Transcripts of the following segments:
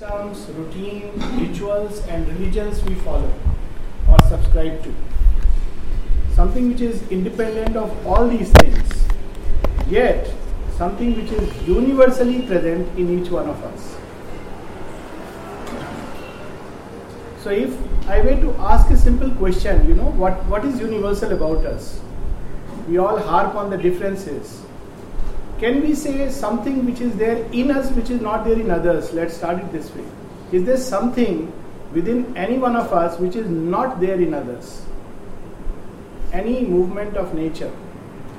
Systems, routine, rituals, and religions we follow or subscribe to. Something which is independent of all these things, yet something which is universally present in each one of us. So, if I were to ask a simple question, you know, what, what is universal about us? We all harp on the differences. Can we say something which is there in us which is not there in others? Let's start it this way. Is there something within any one of us which is not there in others? Any movement of nature.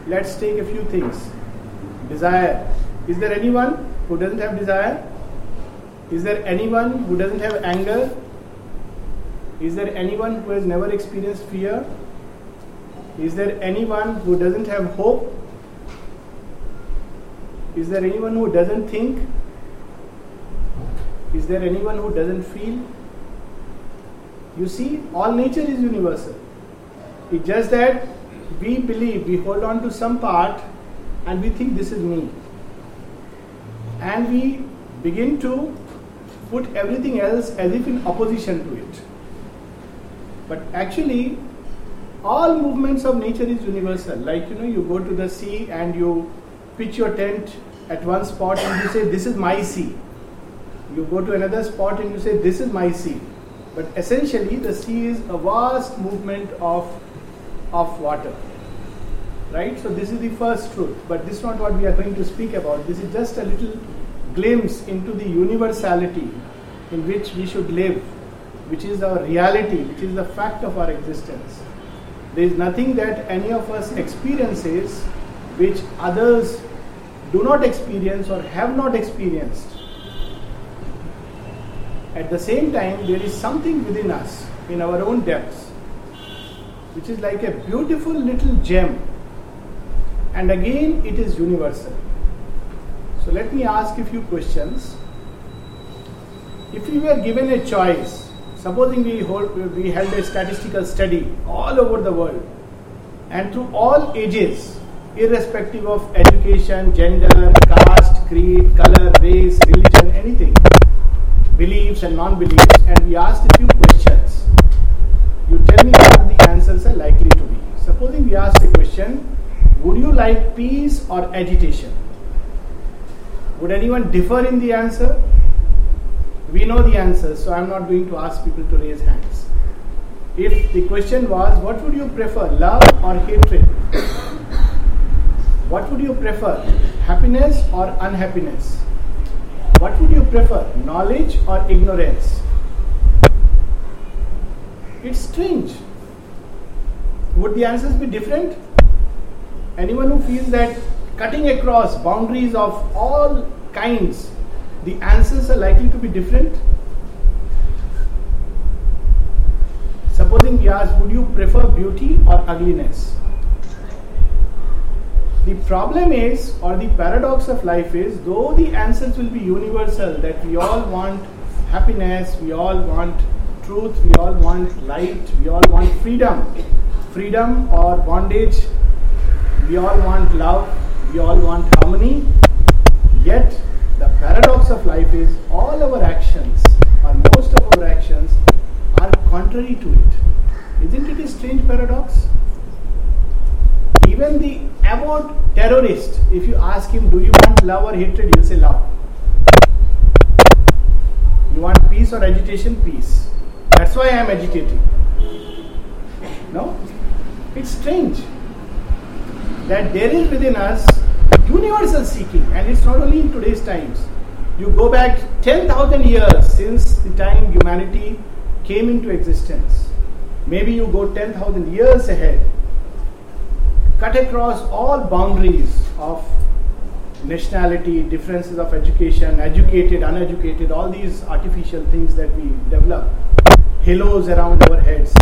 Let's take a few things. Desire. Is there anyone who doesn't have desire? Is there anyone who doesn't have anger? Is there anyone who has never experienced fear? Is there anyone who doesn't have hope? Is there anyone who doesn't think? Is there anyone who doesn't feel? You see, all nature is universal. It's just that we believe, we hold on to some part and we think this is me. And we begin to put everything else as if in opposition to it. But actually, all movements of nature is universal. Like you know, you go to the sea and you pitch your tent at one spot and you say, This is my sea. You go to another spot and you say, This is my sea. But essentially, the sea is a vast movement of, of water. Right? So, this is the first truth. But this is not what we are going to speak about. This is just a little glimpse into the universality in which we should live, which is our reality, which is the fact of our existence. There is nothing that any of us experiences which others do not experience or have not experienced. At the same time, there is something within us, in our own depths, which is like a beautiful little gem. And again, it is universal. So, let me ask a few questions. If you were given a choice, supposing we, hold, we held a statistical study all over the world, and through all ages, irrespective of education, gender, caste, creed, color, race, religion, anything, beliefs and non beliefs, and we asked a few questions. You tell me what the answers are likely to be. Supposing we ask a question Would you like peace or agitation? Would anyone differ in the answer? We know the answer, so I'm not going to ask people to raise hands. If the question was, What would you prefer, love or hatred? What would you prefer, happiness or unhappiness? What would you prefer, knowledge or ignorance? It's strange. Would the answers be different? Anyone who feels that cutting across boundaries of all kinds, the answers are likely to be different? Supposing we ask, would you prefer beauty or ugliness? The problem is, or the paradox of life is, though the answers will be universal, that we all want happiness, we all want truth, we all want light, we all want freedom, freedom or bondage, we all want love, we all want harmony, yet the paradox of life is all our actions, or most of our actions, are contrary to it. Isn't it a strange paradox? Even the avowed terrorist, if you ask him, Do you want love or hatred? he'll say love. You want peace or agitation? Peace. That's why I am agitating. No? It's strange that there is within us universal seeking, and it's not only in today's times. You go back 10,000 years since the time humanity came into existence. Maybe you go 10,000 years ahead cut across all boundaries of nationality, differences of education, educated, uneducated, all these artificial things that we develop, halos around our heads.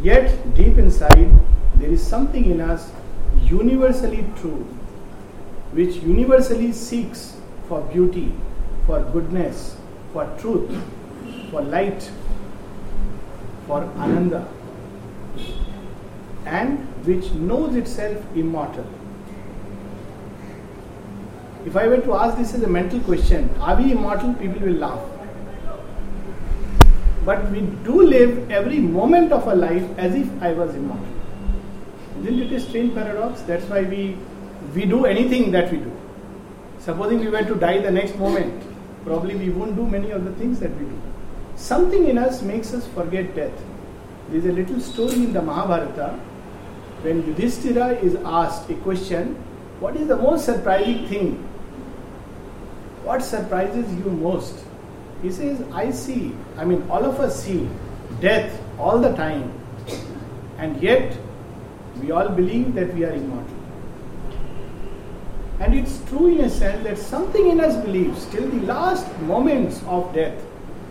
Yet, deep inside, there is something in us universally true, which universally seeks for beauty, for goodness, for truth, for light, for ananda, and which knows itself immortal. If I were to ask this as a mental question, are we immortal? People will laugh. but we do live every moment of our life as if I was immortal. Isn't it a strange paradox? That's why we we do anything that we do. Supposing we were to die the next moment, probably we won't do many of the things that we do. Something in us makes us forget death. There is a little story in the Mahabharata when Yudhishthira is asked a question, what is the most surprising thing? What surprises you most? He says, I see, I mean, all of us see death all the time, and yet we all believe that we are immortal. And it's true in a sense that something in us believes till the last moments of death,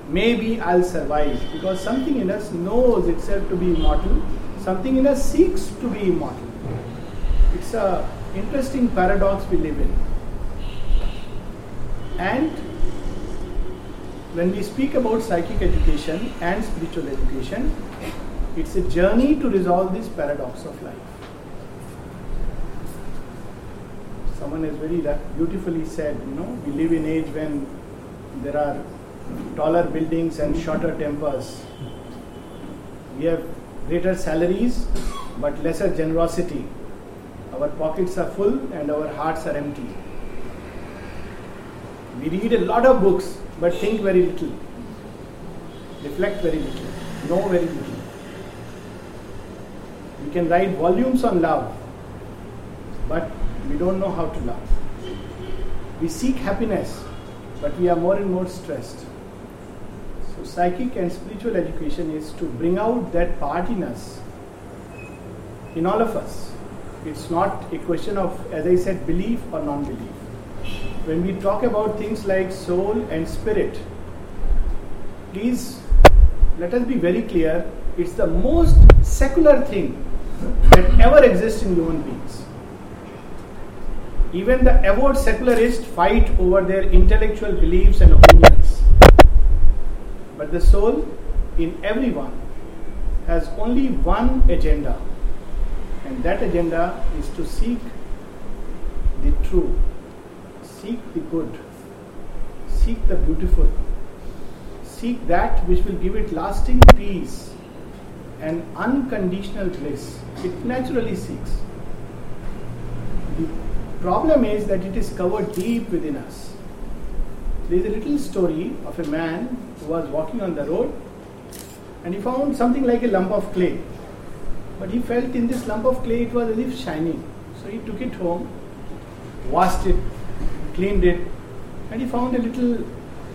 maybe I'll survive because something in us knows itself to be immortal, something in us seeks to be immortal. It's a interesting paradox we live in. And when we speak about psychic education and spiritual education, it's a journey to resolve this paradox of life. Someone has very beautifully said, you know, we live in age when there are taller buildings and shorter tempers. We have greater salaries but lesser generosity. Our pockets are full and our hearts are empty. We read a lot of books but think very little, reflect very little, know very little. We can write volumes on love, but we don't know how to love. We seek happiness, but we are more and more stressed. Psychic and spiritual education is to bring out that part in us, in all of us. It's not a question of, as I said, belief or non belief when we talk about things like soul and spirit, please let us be very clear it's the most secular thing that ever exists in human beings. Even the avowed secularists fight over their intellectual beliefs and opinions. But the soul in everyone has only one agenda, and that agenda is to seek the true seek the good, seek the beautiful, seek that which will give it lasting peace and unconditional bliss. It naturally seeks. The problem is that it is covered deep within us. There is a little story of a man was walking on the road and he found something like a lump of clay. But he felt in this lump of clay it was as if shining. So he took it home, washed it, cleaned it, and he found a little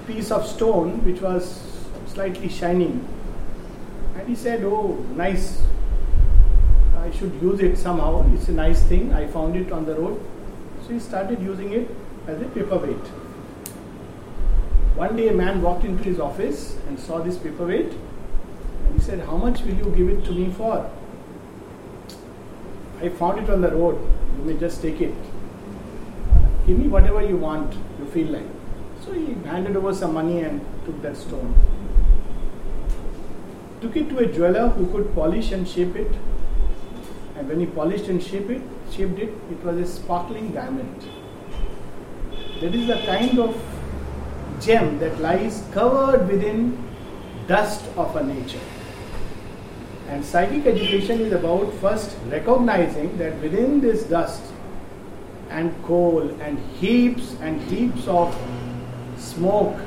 piece of stone which was slightly shining. And he said, Oh, nice. I should use it somehow. It's a nice thing. I found it on the road. So he started using it as a paperweight. One day a man walked into his office and saw this paperweight and he said, How much will you give it to me for? I found it on the road. You may just take it give me whatever you want, you feel like. So he handed over some money and took that stone. Took it to a jeweler who could polish and shape it. And when he polished and shaped it, shaped it, it was a sparkling diamond. That is the kind of gem that lies covered within dust of a nature. And psychic education is about first recognizing that within this dust and coal and heaps and heaps of smoke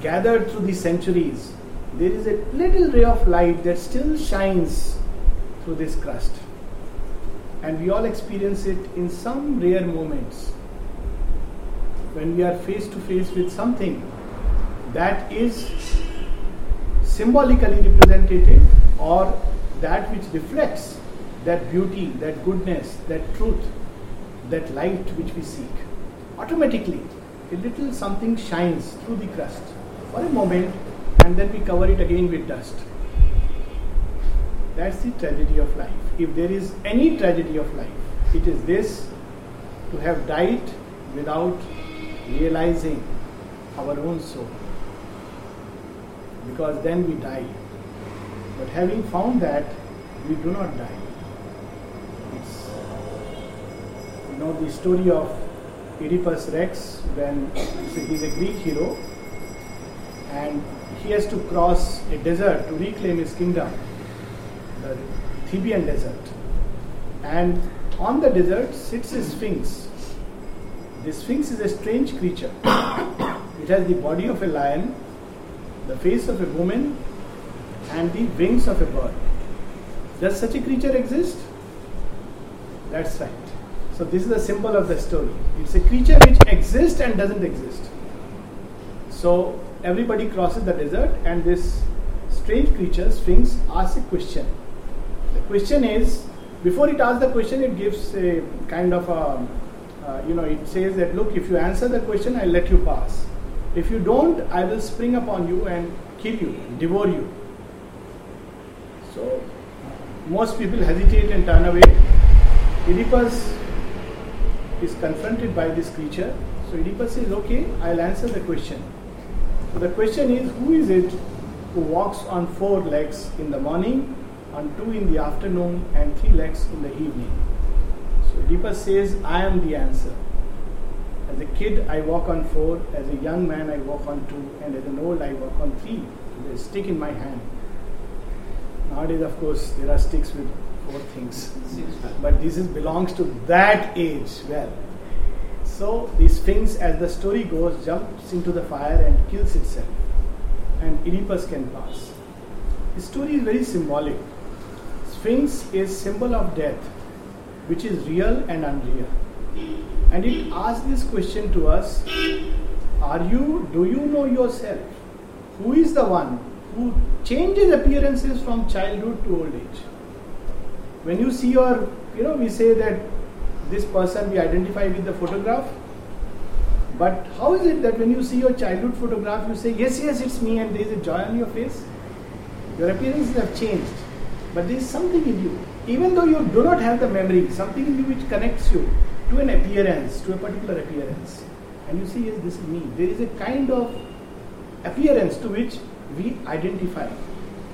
gathered through the centuries, there is a little ray of light that still shines through this crust. And we all experience it in some rare moments when we are face to face with something that is symbolically representative or that which reflects that beauty, that goodness, that truth, that light which we seek. Automatically, a little something shines through the crust for a moment and then we cover it again with dust. That's the tragedy of life. If there is any tragedy of life, it is this to have died without realizing our own soul. Because then we die. But having found that, we do not die. you know the story of Oedipus Rex when he's a Greek hero and he has to cross a desert to reclaim his kingdom, the Theban desert. And on the desert sits a sphinx. The sphinx is a strange creature. it has the body of a lion, the face of a woman, and the wings of a bird. Does such a creature exist? That's right. So, this is the symbol of the story. It's a creature which exists and doesn't exist. So, everybody crosses the desert, and this strange creature, Sphinx, asks a question. The question is before it asks the question, it gives a kind of a, uh, you know, it says that look, if you answer the question, I'll let you pass. If you don't, I will spring upon you and kill you, devour you. So, most people hesitate and turn away. Oedipus is confronted by this creature. So Oedipus says, okay, I'll answer the question. So the question is, who is it who walks on four legs in the morning, on two in the afternoon, and three legs in the evening? So Oedipus says, I am the answer. As a kid, I walk on four. As a young man, I walk on two. And as an old, I walk on three. With a stick in my hand. Nowadays, of course, there are sticks with four things. But this is, belongs to that age well. So the Sphinx, as the story goes, jumps into the fire and kills itself. And Oedipus can pass. The story is very symbolic. Sphinx is symbol of death, which is real and unreal. And it asks this question to us Are you, do you know yourself? Who is the one who changes appearances from childhood to old age? When you see your, you know, we say that this person we identify with the photograph. But how is it that when you see your childhood photograph, you say, Yes, yes, it's me, and there is a joy on your face? Your appearances have changed, but there is something in you. Even though you do not have the memory, something in you which connects you to an appearance, to a particular appearance. And you see, yes, this is me. There is a kind of appearance to which we identify.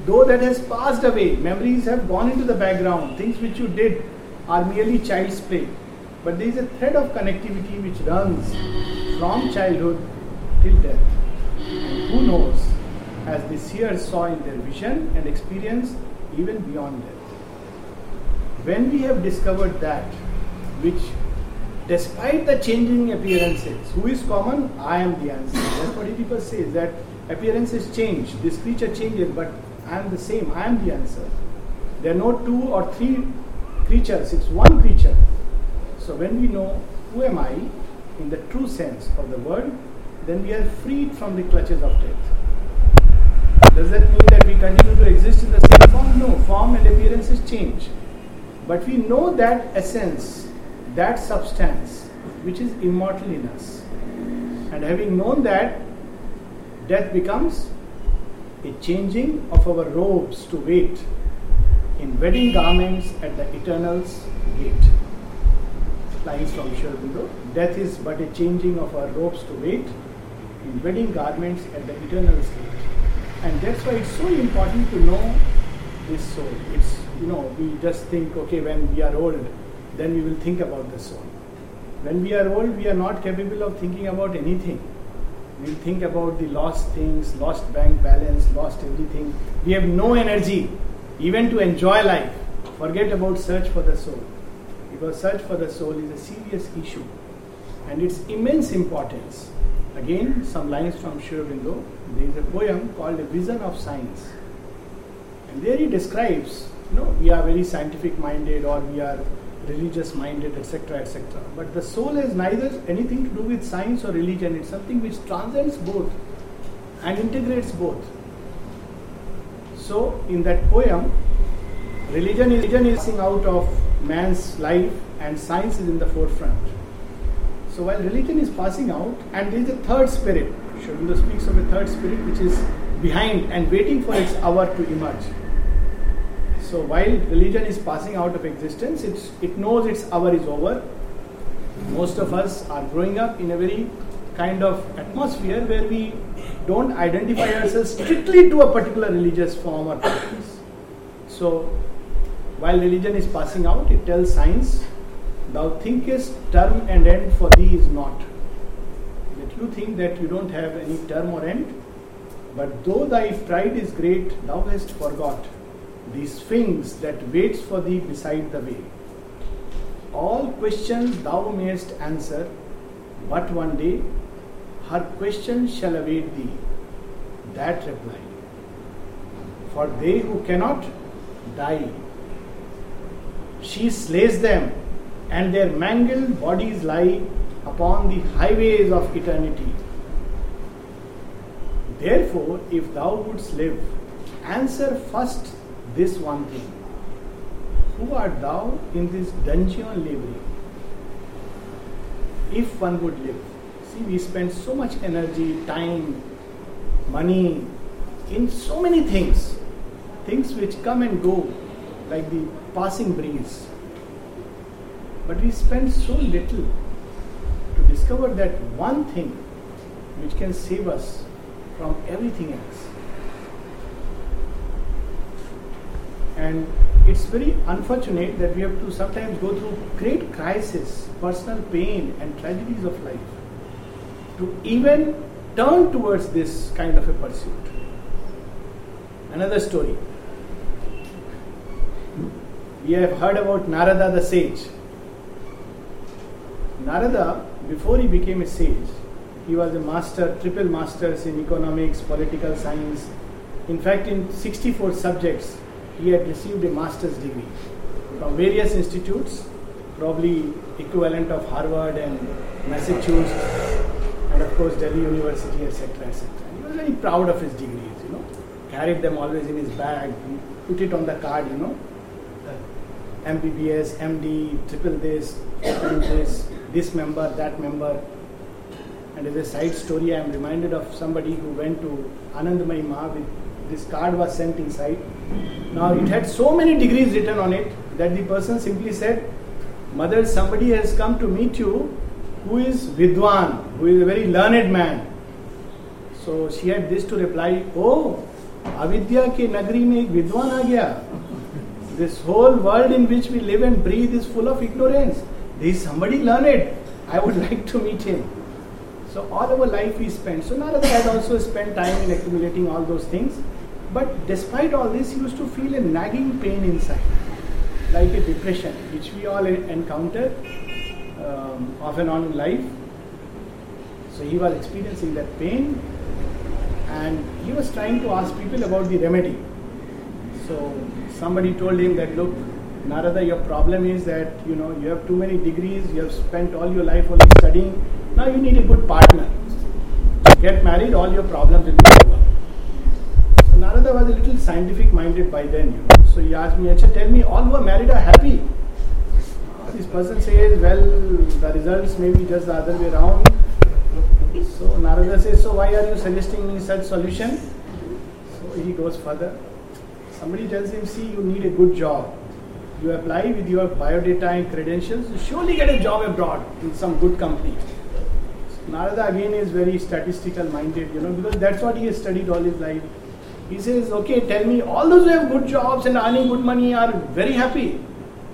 Though that has passed away, memories have gone into the background, things which you did are merely child's play. But there is a thread of connectivity which runs from childhood till death. And who knows, as the seers saw in their vision and experience, even beyond death. When we have discovered that, which despite the changing appearances, who is common? I am the answer. That's what Oedipus says, that appearances change, this creature changes, but I am the same, I am the answer. There are no two or three creatures, it's one creature. So when we know who am I in the true sense of the word, then we are freed from the clutches of death. Does that mean that we continue to exist in the same form? No, form and appearances change. But we know that essence, that substance, which is immortal in us. And having known that, death becomes a changing of our robes to wait in wedding garments at the eternal's gate. Lines from Sri Death is but a changing of our robes to wait in wedding garments at the eternal's gate. And that's why it's so important to know this soul. It's, you know, we just think, okay, when we are old, then we will think about the soul. When we are old, we are not capable of thinking about anything. We think about the lost things, lost bank balance, lost everything. We have no energy even to enjoy life. Forget about search for the soul. Because search for the soul is a serious issue and its immense importance. Again, some lines from Sri Aurobindo. There is a poem called A Vision of Science. And there he describes, you know, we are very scientific minded or we are religious minded, etc., etc. But the soul has neither anything to do with science or religion. It's something which transcends both and integrates both. So, in that poem, religion is, religion is out of man's life and science is in the forefront. So, while religion is passing out, and there is a third spirit, Sri speaks of a third spirit which is behind and waiting for its hour to emerge. So while religion is passing out of existence, it knows its hour is over. Most of us are growing up in a very kind of atmosphere where we don't identify ourselves strictly to a particular religious form or practice. So while religion is passing out, it tells science, thou thinkest term and end for thee is not. That you think that you don't have any term or end, But though thy pride is great, thou hast forgot the sphinx that waits for thee beside the way. All questions thou mayest answer, but one day her question shall await thee. That reply. For they who cannot die, she slays them, and their mangled bodies lie upon the highways of eternity. Therefore, if thou wouldst live, answer first this one thing Who art thou in this dungeon laboring? If one would live. See, we spend so much energy, time, money in so many things, things which come and go like the passing breeze. But we spend so little to discover that one thing which can save us from everything else. And it's very unfortunate that we have to sometimes go through great crisis, personal pain, and tragedies of life to even turn towards this kind of a pursuit. Another story. We have heard about Narada the sage. Narada, before he became a sage, he was a master, triple masters in economics, political science. In fact, in 64 subjects, he had received a master's degree from various institutes, probably equivalent of Harvard and Massachusetts, and of course Delhi University, etc., etc. He was very proud of his degrees, you know, carried them always in his bag, put it on the card, you know, MBBS, MD, triple this, triple this, this member, that member. And as a side story, I am reminded of somebody who went to Anandamayi Ma with this card was sent inside. Now it had so many degrees written on it that the person simply said, Mother, somebody has come to meet you who is Vidwan, who is a very learned man. So she had this to reply, Oh, Avidya ke nagri mein Vidwan a gaya. This whole world in which we live and breathe is full of ignorance. There is somebody learned. I would like to meet him. So all our life we spend. So Narada has also spent time in accumulating all those things. But despite all this, he used to feel a nagging pain inside, like a depression, which we all encounter um, off and on in life. So he was experiencing that pain and he was trying to ask people about the remedy. So somebody told him that look, Narada, your problem is that you know you have too many degrees, you have spent all your life only studying. Now you need a good partner. Get married, all your problems will be over. So Narada was a little scientific minded by then, you know. So he asked me, Acha, tell me, all who are married are happy. This person says, well, the results may be just the other way around. So Narada says, so why are you suggesting me such solution? So he goes further. Somebody tells him, see, you need a good job. You apply with your biodata and credentials, you surely get a job abroad in some good company. Narada again is very statistical minded, you know, because that's what he has studied all his life. He says, okay, tell me, all those who have good jobs and earning good money are very happy.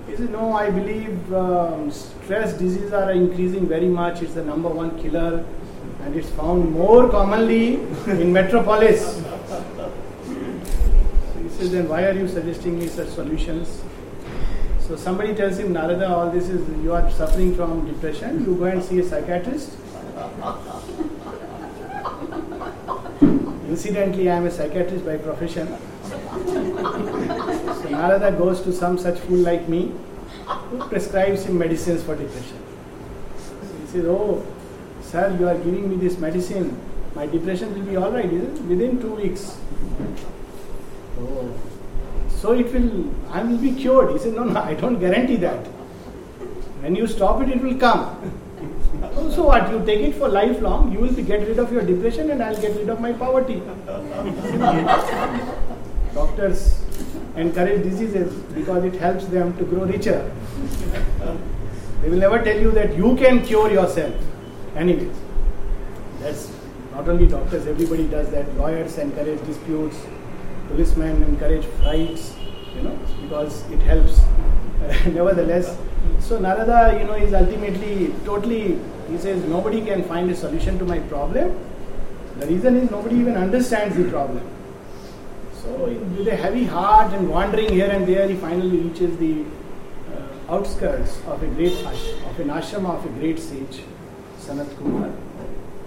He says, no, I believe um, stress diseases are increasing very much. It's the number one killer and it's found more commonly in metropolis He says, then why are you suggesting me such solutions? So somebody tells him, Narada, all this is, you are suffering from depression, you go and see a psychiatrist. Incidentally, I am a psychiatrist by profession. so Narada goes to some such fool like me who prescribes him medicines for depression. He says, Oh, sir, you are giving me this medicine. My depression will be alright, Within two weeks. Oh. So it will, I will be cured. He said, No, no, I don't guarantee that. When you stop it, it will come. So what? You take it for lifelong, you will get rid of your depression and I'll get rid of my poverty. Doctors encourage diseases because it helps them to grow richer. They will never tell you that you can cure yourself. Anyways, that's not only doctors, everybody does that. Lawyers encourage disputes policemen encourage fights, you know, because it helps. Nevertheless, so Narada, you know, is ultimately totally, he says, nobody can find a solution to my problem. The reason is nobody even understands the problem. So, with a heavy heart and wandering here and there, he finally reaches the uh, outskirts of a great ash- of an ashrama of a great sage, Sanat Kumar.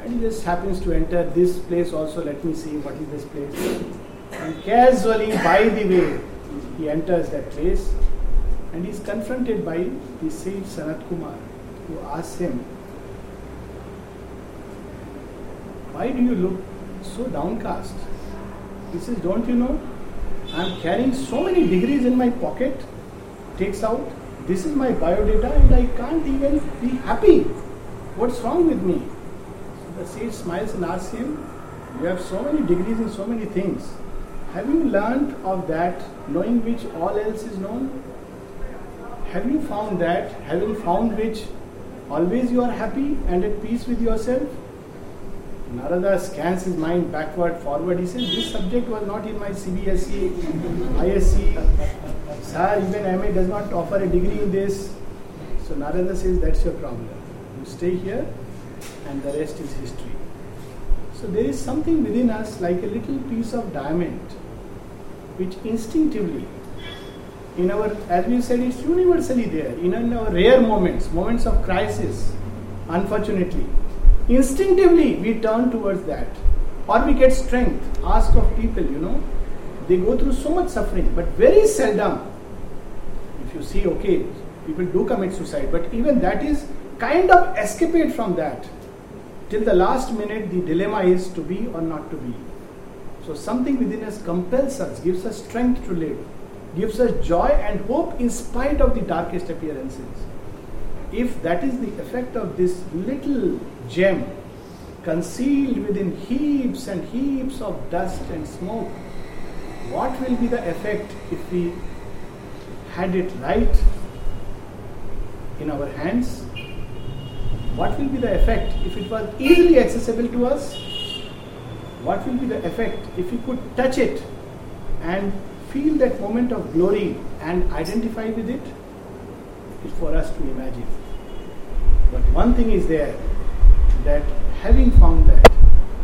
And he just happens to enter this place also. Let me see what is this place. And casually, by the way, he enters that place and is confronted by the sage Sanat Kumar, who asks him, Why do you look so downcast? He says, Don't you know? I am carrying so many degrees in my pocket. Takes out, This is my biodata and I can't even be happy. What's wrong with me? So the sage smiles and asks him, You have so many degrees in so many things. Have you learned of that, knowing which all else is known? Have you found that, having found which, always you are happy and at peace with yourself? Narada scans his mind backward, forward. He says, This subject was not in my CBSE, ISC. Sir, even MA does not offer a degree in this. So Narada says, That's your problem. You stay here, and the rest is history. So there is something within us like a little piece of diamond which instinctively, in our, as we said, it's universally there, in our rare moments, moments of crisis, unfortunately, instinctively we turn towards that. Or we get strength. Ask of people, you know, they go through so much suffering, but very seldom, if you see, okay, people do commit suicide, but even that is kind of escapade from that. Till the last minute, the dilemma is to be or not to be. So something within us compels us, gives us strength to live, gives us joy and hope in spite of the darkest appearances. If that is the effect of this little gem concealed within heaps and heaps of dust and smoke, what will be the effect if we had it right in our hands? What will be the effect if it was easily accessible to us? What will be the effect if we could touch it and feel that moment of glory and identify with? It's for us to imagine. But one thing is there that having found that,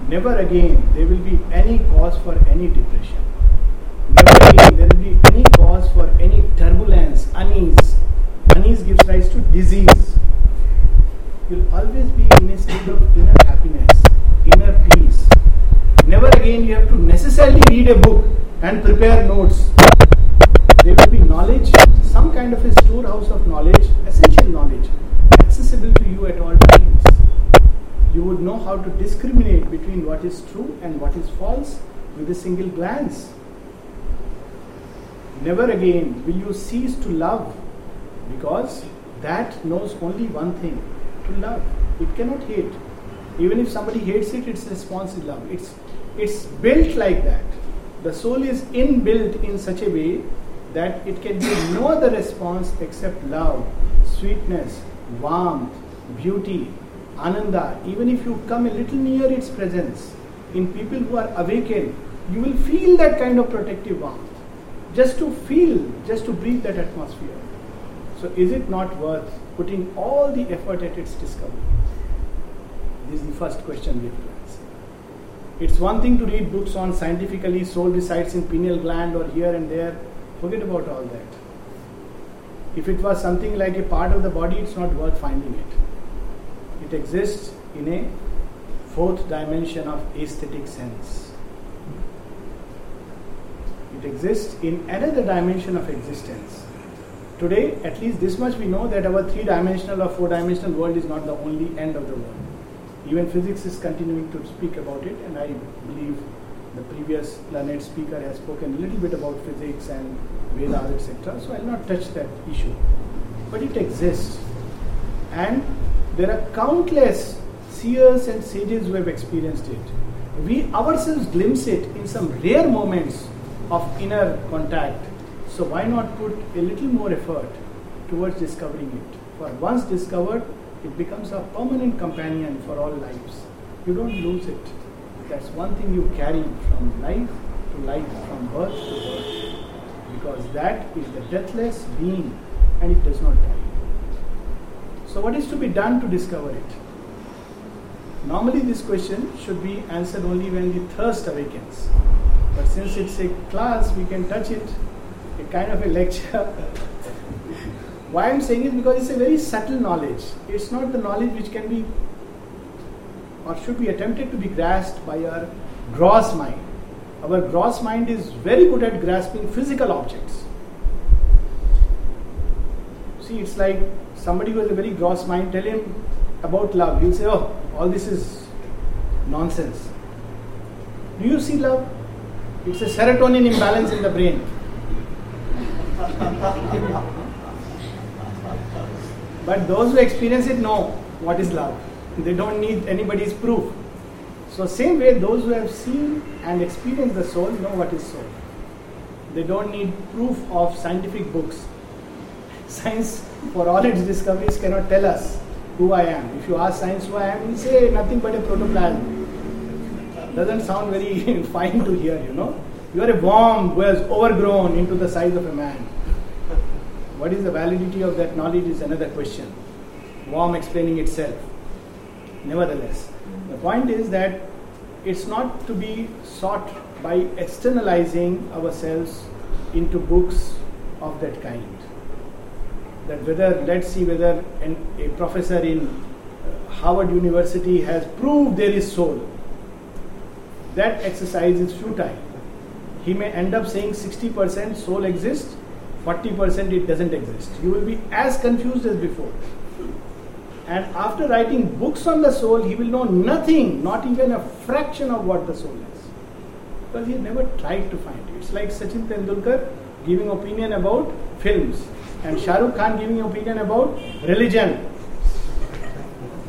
never again there will be any cause for any depression. Never again there will be any cause for any turbulence, unease. Unease gives rise to disease. You'll always be in a state of inner happiness, inner peace. Never again you have to necessarily read a book and prepare notes. There will be knowledge, some kind of a storehouse of knowledge, essential knowledge, accessible to you at all times. You would know how to discriminate between what is true and what is false with a single glance. Never again will you cease to love because that knows only one thing to love. It cannot hate. Even if somebody hates it, its response is love. It's, it's built like that. The soul is inbuilt in such a way that it can give no other response except love, sweetness, warmth, beauty, ananda. Even if you come a little near its presence, in people who are awakened, you will feel that kind of protective warmth. Just to feel, just to breathe that atmosphere. So, is it not worth putting all the effort at its discovery? This is the first question we have to. It's one thing to read books on scientifically soul resides in pineal gland or here and there. Forget about all that. If it was something like a part of the body, it's not worth finding it. It exists in a fourth dimension of aesthetic sense. It exists in another dimension of existence. Today, at least this much we know that our three dimensional or four dimensional world is not the only end of the world. Even physics is continuing to speak about it, and I believe the previous planet speaker has spoken a little bit about physics and Vedas, etc. So I'll not touch that issue. But it exists. And there are countless seers and sages who have experienced it. We ourselves glimpse it in some rare moments of inner contact. So why not put a little more effort towards discovering it? For once discovered, it becomes a permanent companion for all lives. You don't lose it. That's one thing you carry from life to life, from birth to birth. Because that is the deathless being and it does not die. So, what is to be done to discover it? Normally, this question should be answered only when the thirst awakens. But since it's a class, we can touch it, a kind of a lecture. Why I'm saying it because it's a very subtle knowledge. It's not the knowledge which can be or should be attempted to be grasped by our gross mind. Our gross mind is very good at grasping physical objects. See, it's like somebody who has a very gross mind, tell him about love. He'll say, Oh, all this is nonsense. Do you see love? It's a serotonin imbalance in the brain. but those who experience it know what is love. They don't need anybody's proof. So, same way, those who have seen and experienced the soul know what is soul. They don't need proof of scientific books. Science, for all its discoveries, cannot tell us who I am. If you ask science who I am, he'll say nothing but a protoplasm. Doesn't sound very fine to hear, you know. You are a worm who has overgrown into the size of a man. What is the validity of that knowledge is another question. Worm explaining itself. Nevertheless, the point is that it's not to be sought by externalizing ourselves into books of that kind. That whether, let's see whether an, a professor in uh, Harvard University has proved there is soul. That exercise is futile. He may end up saying 60% soul exists, 40% it doesn't exist. You will be as confused as before. And after writing books on the soul, he will know nothing, not even a fraction of what the soul is. Because he never tried to find it. It's like Sachin Tendulkar giving opinion about films and Shah Rukh Khan giving opinion about religion.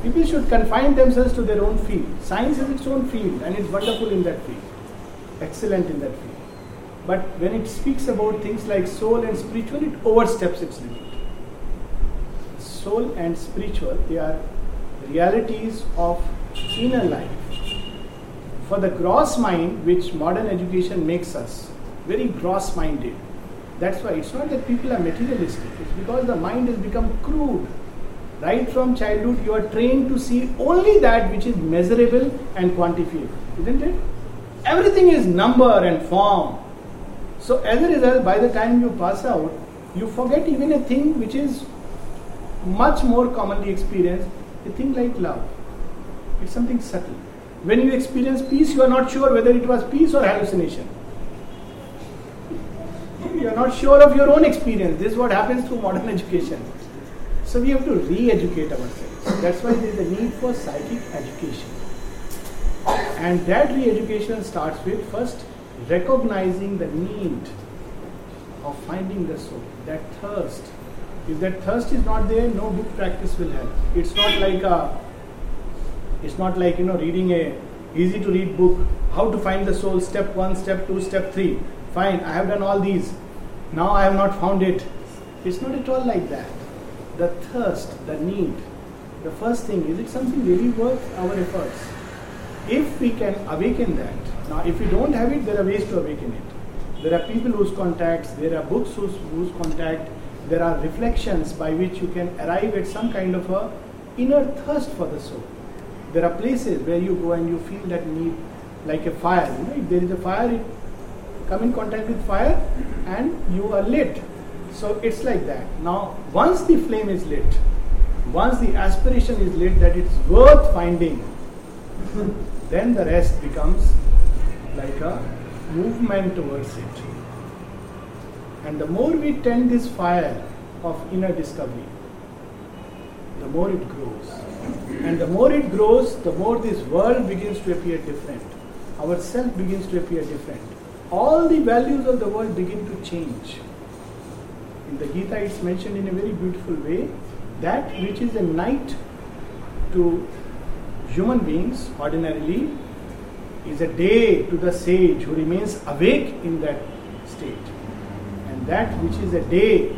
People should confine themselves to their own field. Science is its own field and it's wonderful in that field, excellent in that field. But when it speaks about things like soul and spiritual, it oversteps its limit soul and spiritual, they are realities of inner life. For the gross mind, which modern education makes us very gross minded, that's why it's not that people are materialistic, it's because the mind has become crude. Right from childhood, you are trained to see only that which is measurable and quantifiable, isn't it? Everything is number and form. So, as a result, by the time you pass out, you forget even a thing which is much more commonly experienced a thing like love. It's something subtle. When you experience peace, you are not sure whether it was peace or hallucination. You are not sure of your own experience. This is what happens through modern education. So we have to re educate ourselves. That's why there is a need for psychic education. And that re education starts with first recognizing the need of finding the soul, that thirst if that thirst is not there, no book practice will help. It's not like a, it's not like you know reading a easy to read book. How to find the soul? Step one, step two, step three. Fine, I have done all these. Now I have not found it. It's not at all like that. The thirst, the need. The first thing is it something really worth our efforts? If we can awaken that. Now, if you don't have it, there are ways to awaken it. There are people whose contacts, there are books whose, whose contact, there are reflections by which you can arrive at some kind of a inner thirst for the soul. There are places where you go and you feel that need like a fire. You know, if there is a fire, you come in contact with fire and you are lit. So it's like that. Now, once the flame is lit, once the aspiration is lit that it's worth finding, then the rest becomes like a movement towards it. And the more we tend this fire of inner discovery, the more it grows. And the more it grows, the more this world begins to appear different. Our self begins to appear different. All the values of the world begin to change. In the Gita, it's mentioned in a very beautiful way that which is a night to human beings ordinarily is a day to the sage who remains awake in that state And that which is a day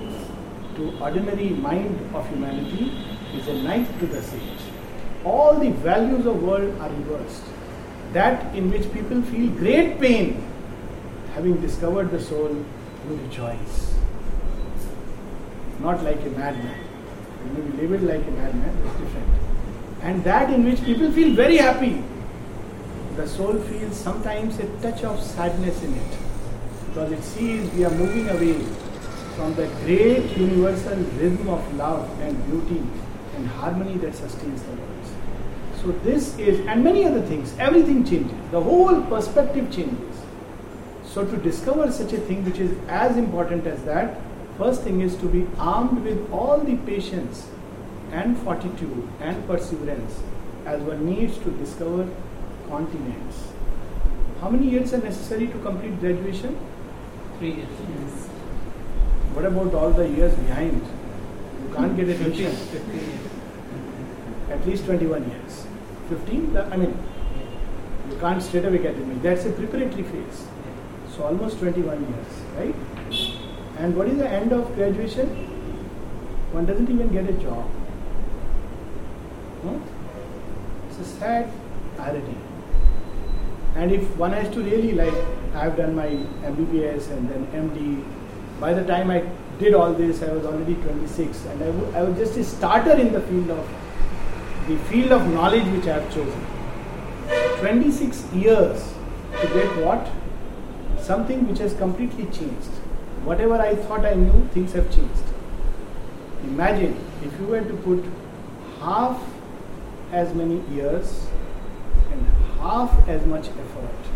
to ordinary mind of humanity is a night to the sage. All the values of world are reversed. That in which people feel great pain, having discovered the soul, you rejoice. Not like a madman. You be labeled like a madman, it's different. and that in which people feel very happy. The soul feels sometimes a touch of sadness in it because it sees we are moving away from the great universal rhythm of love and beauty and harmony that sustains the world. So, this is, and many other things, everything changes. The whole perspective changes. So, to discover such a thing which is as important as that, first thing is to be armed with all the patience and fortitude and perseverance as one needs to discover continents. How many years are necessary to complete graduation? Three years. Yes. What about all the years behind? You can't get a admission. At least 21 years. 15, I mean, you can't straight away get admission. That's a preparatory phase. So almost 21 years, right? And what is the end of graduation? One doesn't even get a job. No? It's a sad irony. And if one has to really like, I've done my MBBS and then MD. By the time I did all this, I was already 26, and I, w- I was just a starter in the field of the field of knowledge which I have chosen. 26 years to get what? Something which has completely changed. Whatever I thought I knew, things have changed. Imagine if you were to put half as many years half as much effort,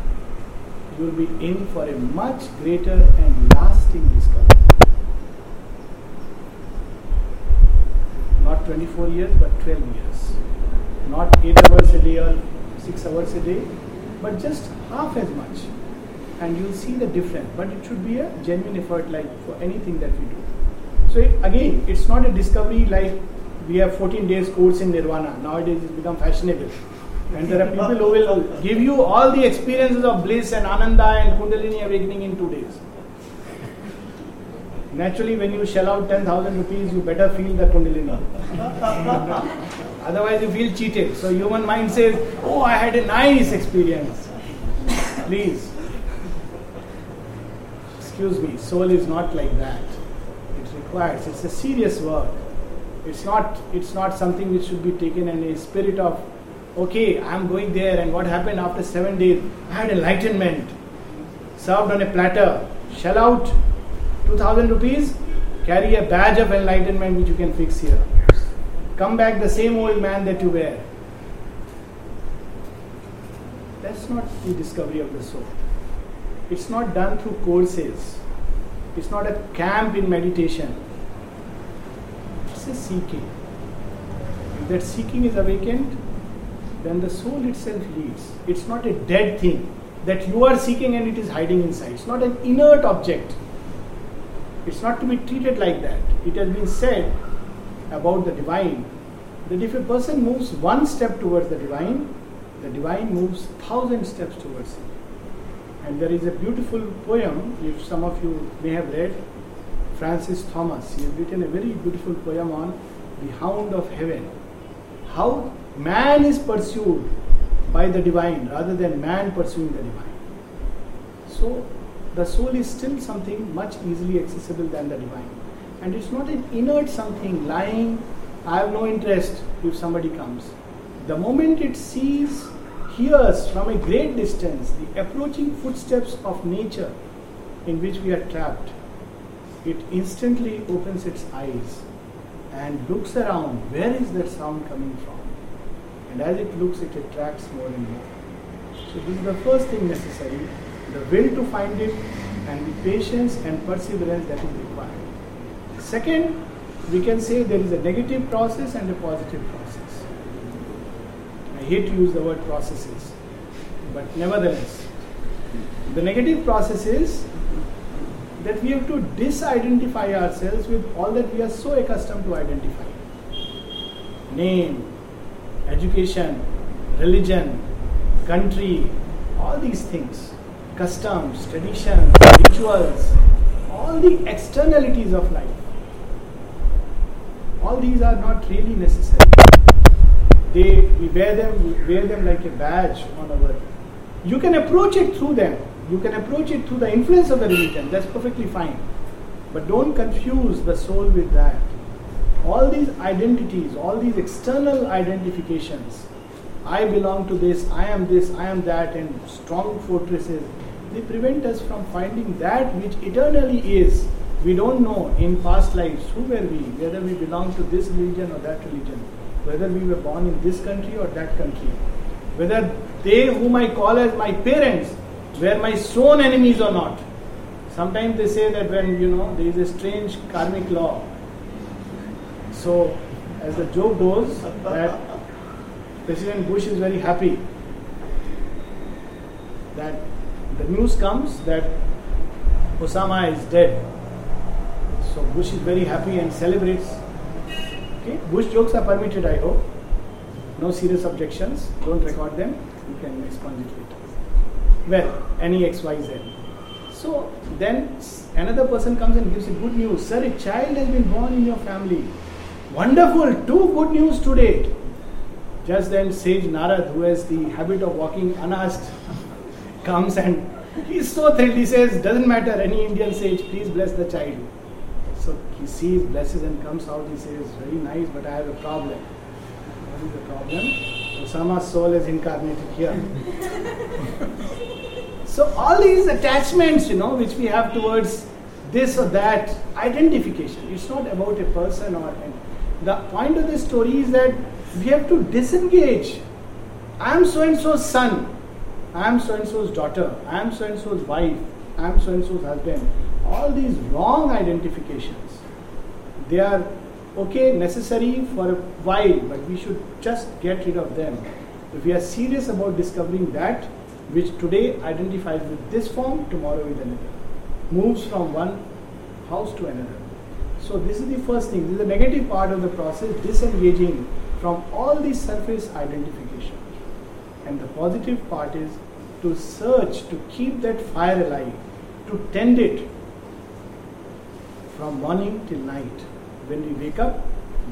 you will be in for a much greater and lasting discovery. Not 24 years, but 12 years. Not 8 hours a day or 6 hours a day, but just half as much. And you'll see the difference. But it should be a genuine effort, like for anything that we do. So, it, again, it's not a discovery like we have 14 days course in Nirvana. Nowadays, it's become fashionable. And there are people who will give you all the experiences of bliss and ananda and kundalini awakening in two days. Naturally, when you shell out 10,000 rupees, you better feel the kundalini. Otherwise, you feel cheated. So, human mind says, Oh, I had a nice experience. Please. Excuse me, soul is not like that. It requires, it's a serious work. It's not, it's not something which should be taken in a spirit of okay, I'm going there, and what happened after seven days? I had enlightenment, served on a platter, shell out 2000 rupees, carry a badge of enlightenment which you can fix here. Come back the same old man that you were. That's not the discovery of the soul. It's not done through courses. It's not a camp in meditation. It's a seeking. If that seeking is awakened, then the soul itself leads. It's not a dead thing that you are seeking and it is hiding inside. It's not an inert object. It's not to be treated like that. It has been said about the divine that if a person moves one step towards the divine, the divine moves thousand steps towards him. And there is a beautiful poem, if some of you may have read, Francis Thomas. He has written a very beautiful poem on the hound of heaven. How man is pursued by the divine rather than man pursuing the divine. So the soul is still something much easily accessible than the divine. And it's not an inert something lying, I have no interest if somebody comes. The moment it sees, hears from a great distance the approaching footsteps of nature in which we are trapped, it instantly opens its eyes and looks around where is that sound coming from and as it looks it attracts more and more. So this is the first thing necessary the will to find it and the patience and perseverance that is required. Second we can say there is a negative process and a positive process. I hate to use the word processes but nevertheless the negative process is that we have to disidentify ourselves with all that we are so accustomed to identify name, education, religion, country, all these things, customs, traditions, rituals, all the externalities of life. All these are not really necessary. They we wear them, we wear them like a badge on our. You can approach it through them. You can approach it through the influence of the religion. That's perfectly fine. But don't confuse the soul with that. All these identities, all these external identifications, I belong to this, I am this, I am that, and strong fortresses, they prevent us from finding that which eternally is. We don't know in past lives who were we, whether we belong to this religion or that religion, whether we were born in this country or that country, whether they whom I call as my parents were my sworn enemies or not. Sometimes they say that when you know there is a strange karmic law. So, as the joke goes, that President Bush is very happy that the news comes that Osama is dead. So Bush is very happy and celebrates. Okay, Bush jokes are permitted, I hope. No serious objections. Don't record them. You can expunge it later. Well, any X, Y, Z. So then another person comes and gives you good news. Sir, a child has been born in your family. Wonderful, two good news today. Just then, sage Narad, who has the habit of walking unasked, comes and he's so thrilled. He says, Doesn't matter, any Indian sage, please bless the child. So he sees, blesses, and comes out. He says, Very nice, but I have a problem. What is the problem? Osama's soul is incarnated here. so all these attachments, you know, which we have towards this or that identification, it's not about a person or an, the point of the story is that we have to disengage. I am so and so's son. I am so and so's daughter. I am so and so's wife. I am so and so's husband. All these wrong identifications, they are okay, necessary for a while, but we should just get rid of them. If we are serious about discovering that which today identifies with this form, tomorrow with another, moves from one house to another. So, this is the first thing. This is the negative part of the process, disengaging from all these surface identification. And the positive part is to search, to keep that fire alive, to tend it from morning till night. When we wake up,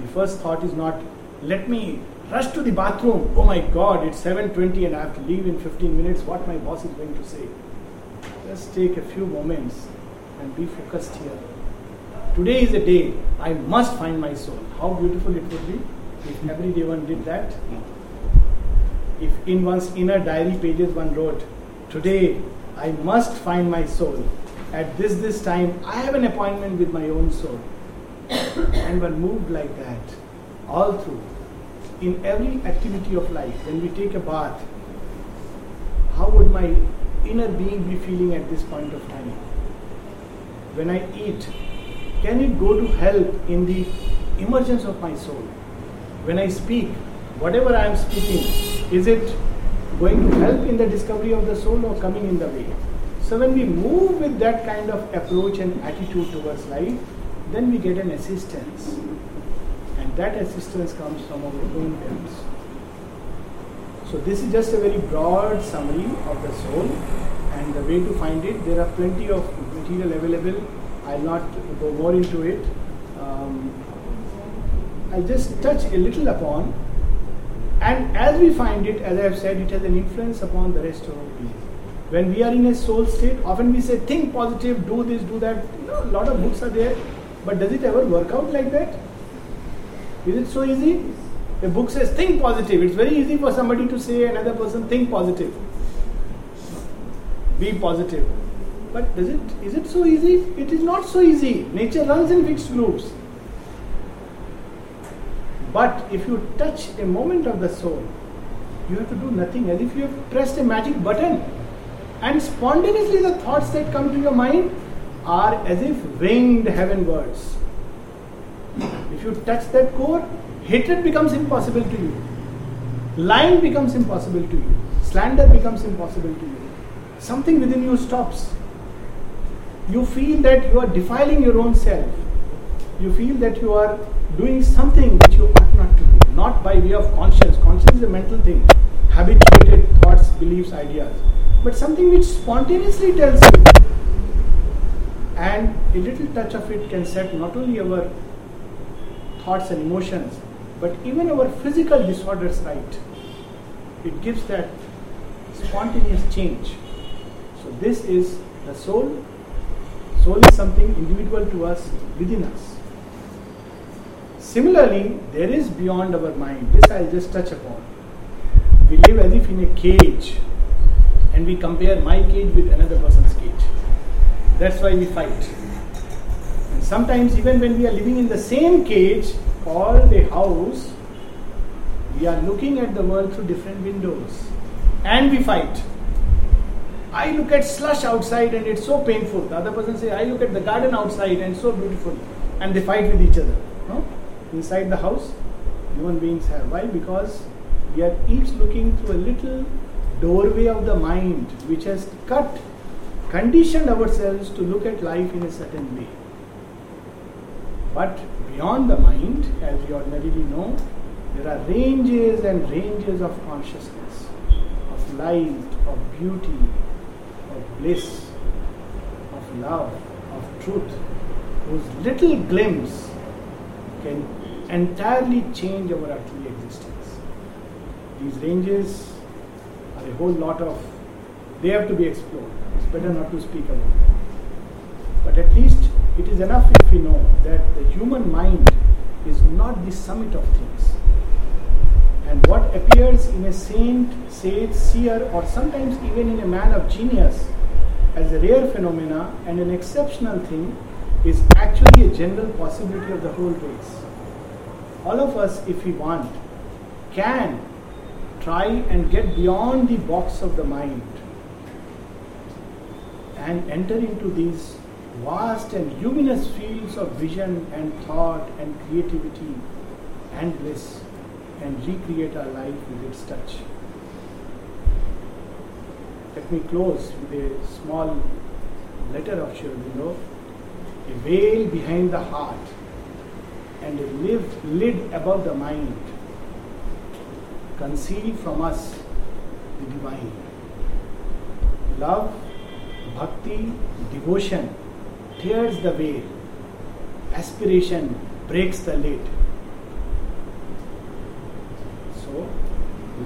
the first thought is not, let me rush to the bathroom. Oh my God, it's 7:20 and I have to leave in 15 minutes. What my boss is going to say? Just take a few moments and be focused here. Today is a day I must find my soul. How beautiful it would be if every day one did that. If in one's inner diary pages one wrote, Today I must find my soul. At this this time I have an appointment with my own soul. and one moved like that all through. In every activity of life, when we take a bath, how would my inner being be feeling at this point of time? When I eat, can it go to help in the emergence of my soul? When I speak, whatever I am speaking, is it going to help in the discovery of the soul or coming in the way? So when we move with that kind of approach and attitude towards life, then we get an assistance. And that assistance comes from our own depths. So this is just a very broad summary of the soul and the way to find it. There are plenty of material available. I'll not go more into it. Um, I'll just touch a little upon. And as we find it, as I have said, it has an influence upon the rest of our being. When we are in a soul state, often we say, think positive, do this, do that. You know, a lot of books are there, but does it ever work out like that? Is it so easy? A book says, think positive. It's very easy for somebody to say another person, think positive. Be positive. But does it is it so easy? It is not so easy. Nature runs in fixed grooves. But if you touch a moment of the soul, you have to do nothing as if you have pressed a magic button. And spontaneously the thoughts that come to your mind are as if winged heavenwards. If you touch that core, hatred becomes impossible to you. Lying becomes impossible to you. Slander becomes impossible to you. Something within you stops. You feel that you are defiling your own self. You feel that you are doing something which you ought not to do, not by way of conscience. Conscience is a mental thing, habituated thoughts, beliefs, ideas, but something which spontaneously tells you. And a little touch of it can set not only our thoughts and emotions, but even our physical disorders right. It gives that spontaneous change. So, this is the soul. Soul is something individual to us, within us. Similarly, there is beyond our mind. This I'll just touch upon. We live as if in a cage and we compare my cage with another person's cage. That's why we fight. And sometimes, even when we are living in the same cage or the house, we are looking at the world through different windows and we fight. I look at slush outside and it's so painful. The other person says, I look at the garden outside and so beautiful. And they fight with each other. No? Inside the house, human beings have. Why? Because we are each looking through a little doorway of the mind which has cut, conditioned ourselves to look at life in a certain way. But beyond the mind, as we ordinarily know, there are ranges and ranges of consciousness, of light, of beauty, bliss, of love, of truth, whose little glimpse can entirely change our earthly existence. These ranges are a whole lot of, they have to be explored. It's better not to speak about them. But at least it is enough if we know that the human mind is not the summit of things. And what appears in a saint, sage, seer, or sometimes even in a man of genius as a rare phenomena and an exceptional thing is actually a general possibility of the whole race. All of us, if we want, can try and get beyond the box of the mind and enter into these vast and luminous fields of vision and thought and creativity and bliss and recreate our life with its touch. Let me close with a small letter of Aurobindo, a veil behind the heart and a live, lid above the mind conceal from us the divine. Love, bhakti, devotion tears the veil, aspiration breaks the lid. So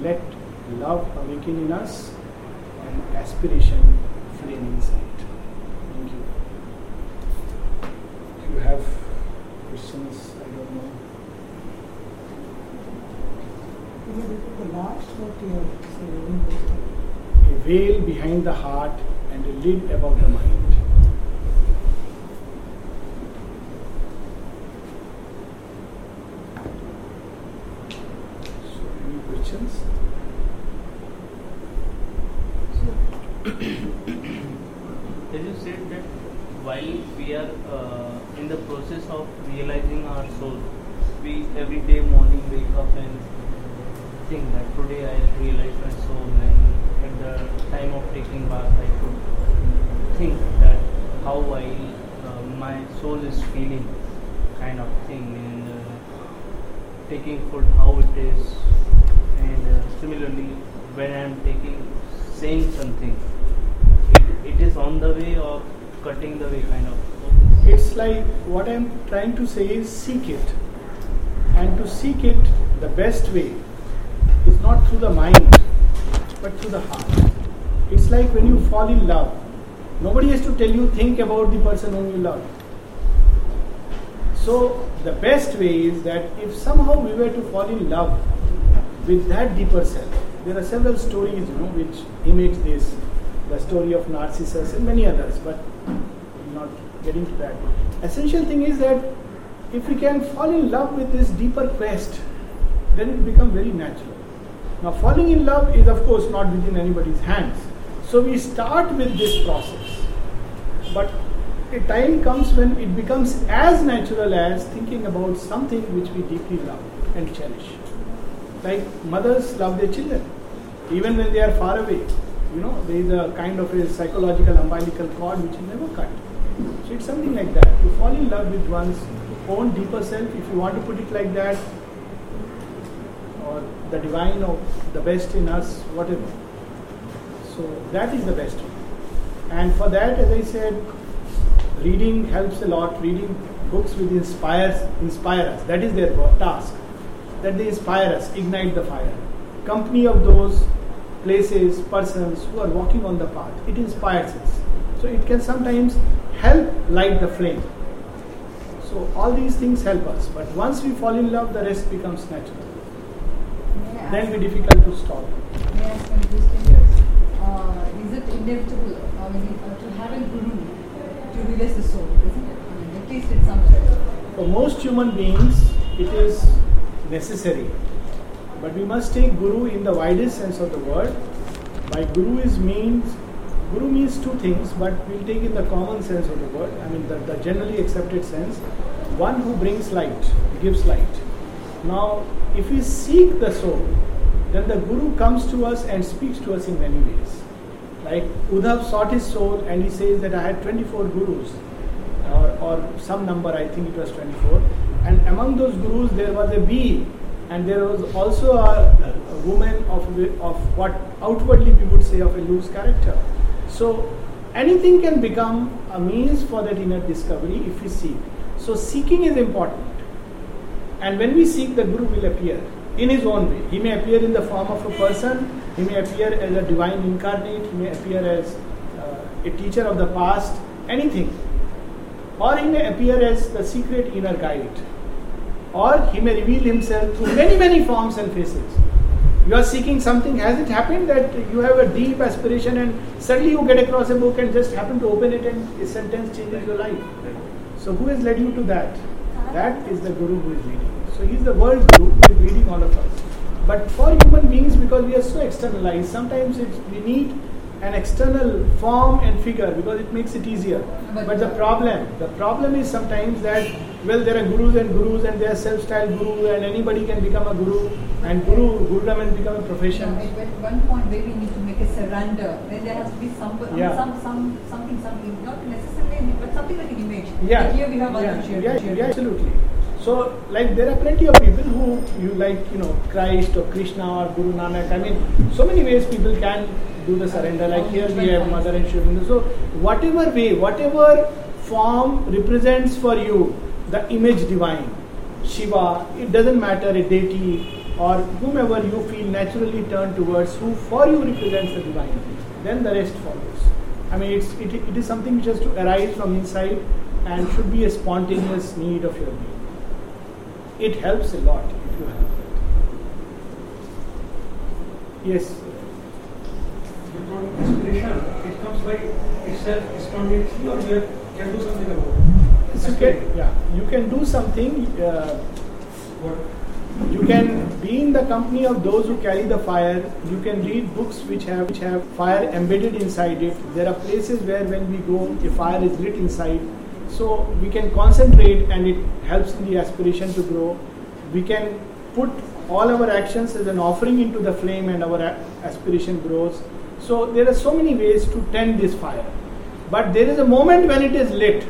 let love awaken in us and aspiration flame inside. Thank you. If you have questions, I don't know. The last what you are saying. A veil behind the heart and a lid above the mind. So, any questions? As you said that while we are uh, in the process of realizing our soul, we every day morning wake up and think that today I realize my soul and at the time of taking bath I could think that how I uh, my soul is feeling kind of thing and uh, taking food how it is and uh, similarly when I am taking saying something it, it is on the way of cutting the way kind of It's like what I'm trying to say is seek it. And to seek it, the best way is not through the mind, but through the heart. It's like when you fall in love. Nobody has to tell you, think about the person whom you love. So, the best way is that if somehow we were to fall in love with that deeper self, there are several stories, you know, which image this. The story of Narcissus and many others, but not getting to that. Essential thing is that if we can fall in love with this deeper quest, then it becomes very natural. Now, falling in love is, of course, not within anybody's hands. So, we start with this process. But a time comes when it becomes as natural as thinking about something which we deeply love and cherish. Like mothers love their children, even when they are far away. You know, there is a kind of a psychological umbilical cord which is never cut. So it's something like that. You fall in love with one's own deeper self, if you want to put it like that, or the divine or the best in us, whatever. So that is the best. And for that, as I said, reading helps a lot. Reading books which inspires inspire us. That is their task. That they inspire us, ignite the fire. Company of those places, persons who are walking on the path, it inspires us. So it can sometimes help light the flame. So all these things help us. But once we fall in love, the rest becomes natural. Then ask- be difficult to stop. May I ask one question? Yes. Uh, is it inevitable I mean, to have a guru to realize the soul, isn't it? At least somewhere. For most human beings, it is necessary. But we must take Guru in the widest sense of the word. By Guru is means Guru means two things, but we'll take in the common sense of the word. I mean the, the generally accepted sense. One who brings light, gives light. Now, if we seek the soul, then the Guru comes to us and speaks to us in many ways. Like Udhav sought his soul and he says that I had 24 gurus or, or some number, I think it was 24. And among those gurus, there was a bee, and there was also a, a woman of, of what outwardly we would say of a loose character. So, anything can become a means for that inner discovery if we seek. So, seeking is important. And when we seek, the Guru will appear in his own way. He may appear in the form of a person, he may appear as a divine incarnate, he may appear as uh, a teacher of the past, anything. Or he may appear as the secret inner guide. Or he may reveal himself through many, many forms and faces. You are seeking something, has it happened that you have a deep aspiration and suddenly you get across a book and just happen to open it and a sentence changes your life? So, who has led you to that? That is the Guru who is leading. So, he is the world Guru who is leading all of us. But for human beings, because we are so externalized, sometimes it's, we need an external form and figure because it makes it easier. But- But the problem, the problem is sometimes that well, there are gurus and gurus, and they are self-styled guru, and anybody can become a guru, and guru, gurudom has become a profession. No, at one point where we need to make a surrender, where there has to be some, Yeah. some, some, something, something, not necessarily, but something like an image. Yeah, here we have yeah, yeah, yeah, absolutely. So, like, there are plenty of people who you like, you know, Christ or Krishna or Guru Nanak. I mean, so many ways people can do the surrender. Like here we have Mother and Aurobindo. So, whatever way, whatever form represents for you the image divine, Shiva, it doesn't matter, a deity or whomever you feel naturally turned towards, who for you represents the divine, then the rest follows. I mean, it's, it, it is something which has to arise from inside and should be a spontaneous need of your being. It helps a lot if you have that. Yes. The problem is inspiration. It comes by itself spontaneously, or have- can do something about it. You can, yeah, you can do something. Uh, What? you can be in the company of those who carry the fire. You can read books which have which have fire embedded inside it. There are places where when we go, a fire is lit inside. So we can concentrate, and it helps in the aspiration to grow. We can put all our actions as an offering into the flame, and our aspiration grows. So there are so many ways to tend this fire. But there is a moment when it is lit.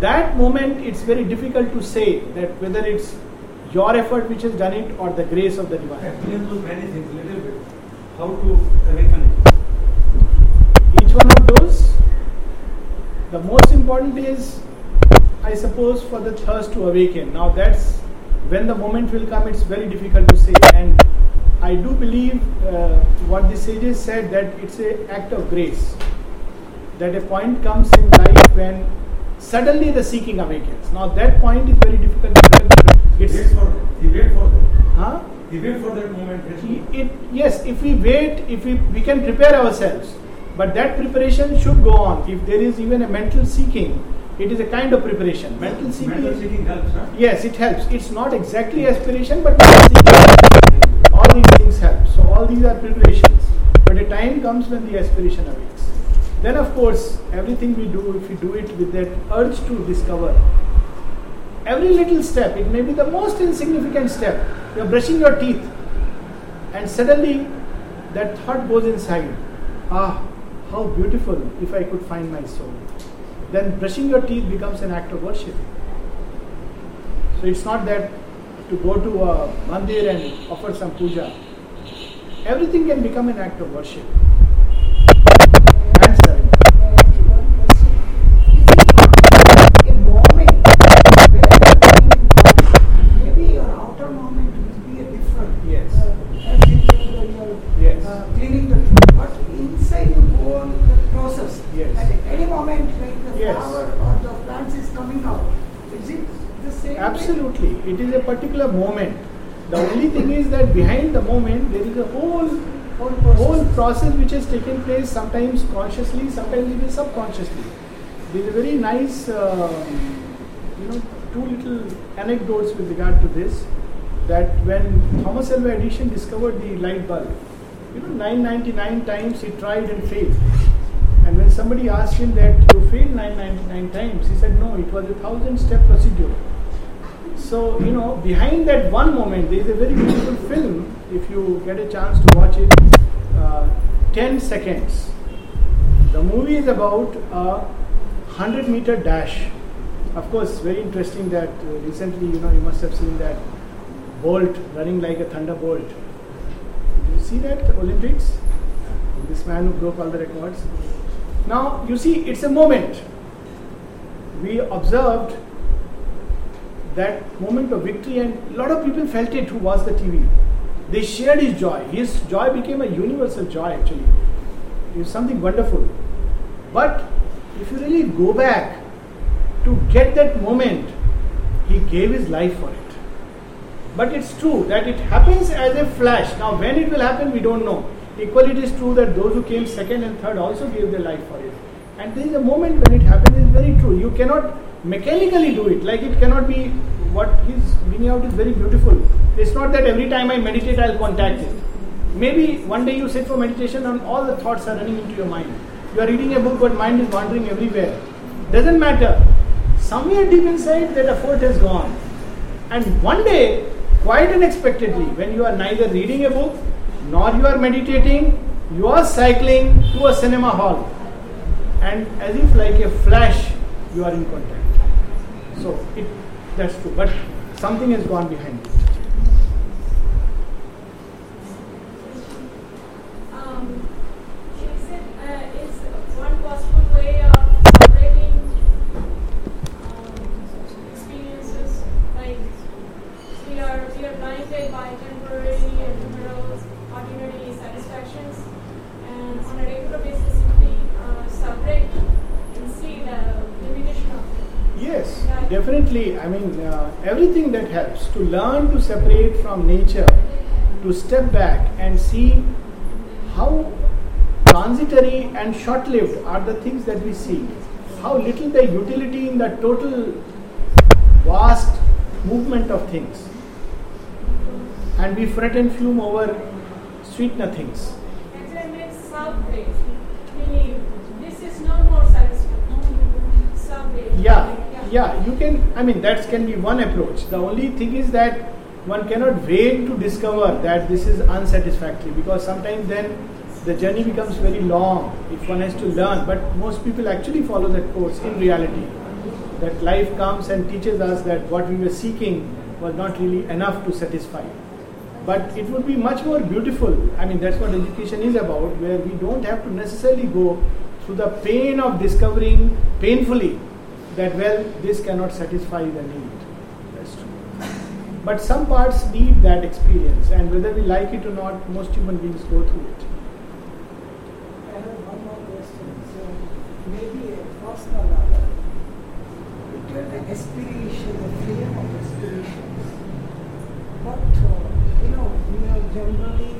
That moment, it's very difficult to say that whether it's your effort which has done it or the grace of the divine. Many things, little bit. How to awaken it. Each one of those, the most important is, I suppose, for the thirst to awaken. Now, that's when the moment will come, it's very difficult to say. And I do believe uh, what the sages said that it's an act of grace. That a point comes in life when suddenly the seeking awakens. Now, that point is very difficult to tell. He It's, wait for that. He wait for that. huh? He wait for that moment. it yes if we wait if we we can prepare ourselves but that preparation should go on. If there is even a mental seeking it is a kind of preparation. Mental seeking Mental seeking helps, huh? yes it helps. It's not exactly aspiration but mental seeking all these things help. So all these are preparations. But a time comes when the aspiration awakes then of course everything we do if we do it with that urge to discover every little step it may be the most insignificant step you're brushing your teeth and suddenly that thought goes inside. Ah how beautiful if i could find my soul. Then brushing your teeth becomes an act of worship. So it's not that to go to a mandir and offer some puja. Everything can become an act of worship and surrender a moment where you are doing it, maybe your outer moment will be a different. Yes. Uh, as if you are- you are, Yes. uh, cleaning the room. But inside you go on the process. Yes. At any moment, like the Yes. flower or the plants is coming out, is it Absolutely, it is a particular moment. The only thing is that behind the moment there is a whole Whole process. whole process which has taken place sometimes consciously, sometimes even subconsciously. There is a very nice, um, you know, two little anecdotes with regard to this. That when Thomas Alva Edison discovered the light bulb, you know, 999 times he tried and failed. And when somebody asked him that you failed 999 times, he said, no, it was a thousand step procedure. So, you know, behind that one moment, there is a very beautiful film. If you get a chance to watch it, uh, 10 seconds. The movie is about a 100 meter dash. Of course, very interesting that uh, recently, you know, you must have seen that Bolt running like a thunderbolt. Did you see that Olympics? This man who broke all the records. Now, you see, it's a moment. We observed that moment of victory, and a lot of people felt it who watched the TV. They shared his joy. His joy became a universal joy, actually. It was something wonderful. But if you really go back to get that moment, he gave his life for it. But it's true that it happens as a flash. Now, when it will happen, we don't know. Equally, it is true that those who came second and third also gave their life for it. And there is a moment when it happens, it's very true. You cannot mechanically do it. Like it cannot be what he's bringing out is very beautiful. It's not that every time I meditate, I'll contact it. Maybe one day you sit for meditation and all the thoughts are running into your mind. You are reading a book, but mind is wandering everywhere. Doesn't matter. Somewhere deep inside, that effort has gone. And one day, quite unexpectedly, when you are neither reading a book nor you are meditating, you are cycling to a cinema hall. And as if like a flash, you are in contact. So it, that's true. But something has gone behind it. Mean, uh, everything that helps to learn to separate from nature, to step back and see how transitory and short lived are the things that we see, how little the utility in the total vast movement of things. And we fret and fume over sweet nothings. Actually, I mean self-based, meaning this is no more satisfying. Self-based. Yeah, you can, I mean, that can be one approach. The only thing is that one cannot wait to discover that this is unsatisfactory because sometimes then the journey becomes very long if one has to learn. But most people actually follow that course in reality. That life comes and teaches us that what we were seeking was not really enough to satisfy. But it would be much more beautiful. I mean, that's what education is about, where we don't have to necessarily go through the pain of discovering painfully that, well, this cannot satisfy the need. That's true. But some parts need that experience, and whether we like it or not, most human beings go through it. I have one more question. So maybe a personal level. The aspiration, the flame of aspirations. But uh, you know, we are generally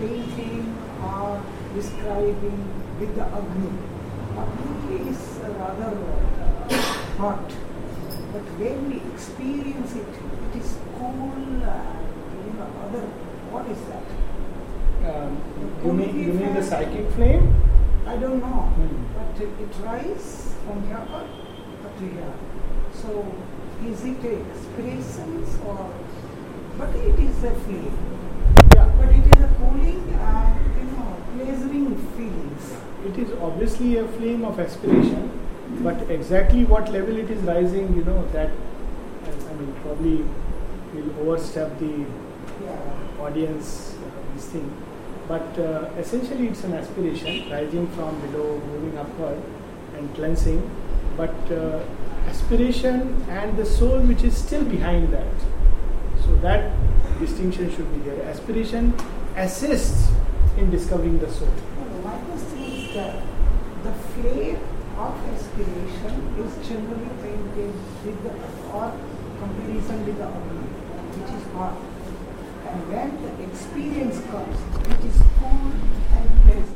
painting or describing with the Agni. Agni is rather uh, hot, but when we experience it, it is cool. Uh, you know, other. What is that? Um, you, mean, you mean the psychic flame? I don't know, Hmm. but it, it rises from here up to here. So is it a or? But it is a flame. Yeah. But it is a cooling and you know pleasuring feelings. It is obviously a flame of aspiration, but exactly what level it is rising, you know, that I mean, probably will overstep the Yeah. audience uh, this thing. But uh, essentially, it's an aspiration rising from below, moving upward, and cleansing. But uh, aspiration and the soul, which is still behind that. So that distinction should be there. Aspiration assists in discovering the soul. My question is that the flame of aspiration is generally painted with the or comparison with the object, which is hot. And when the experience comes, it is cool and pleasant,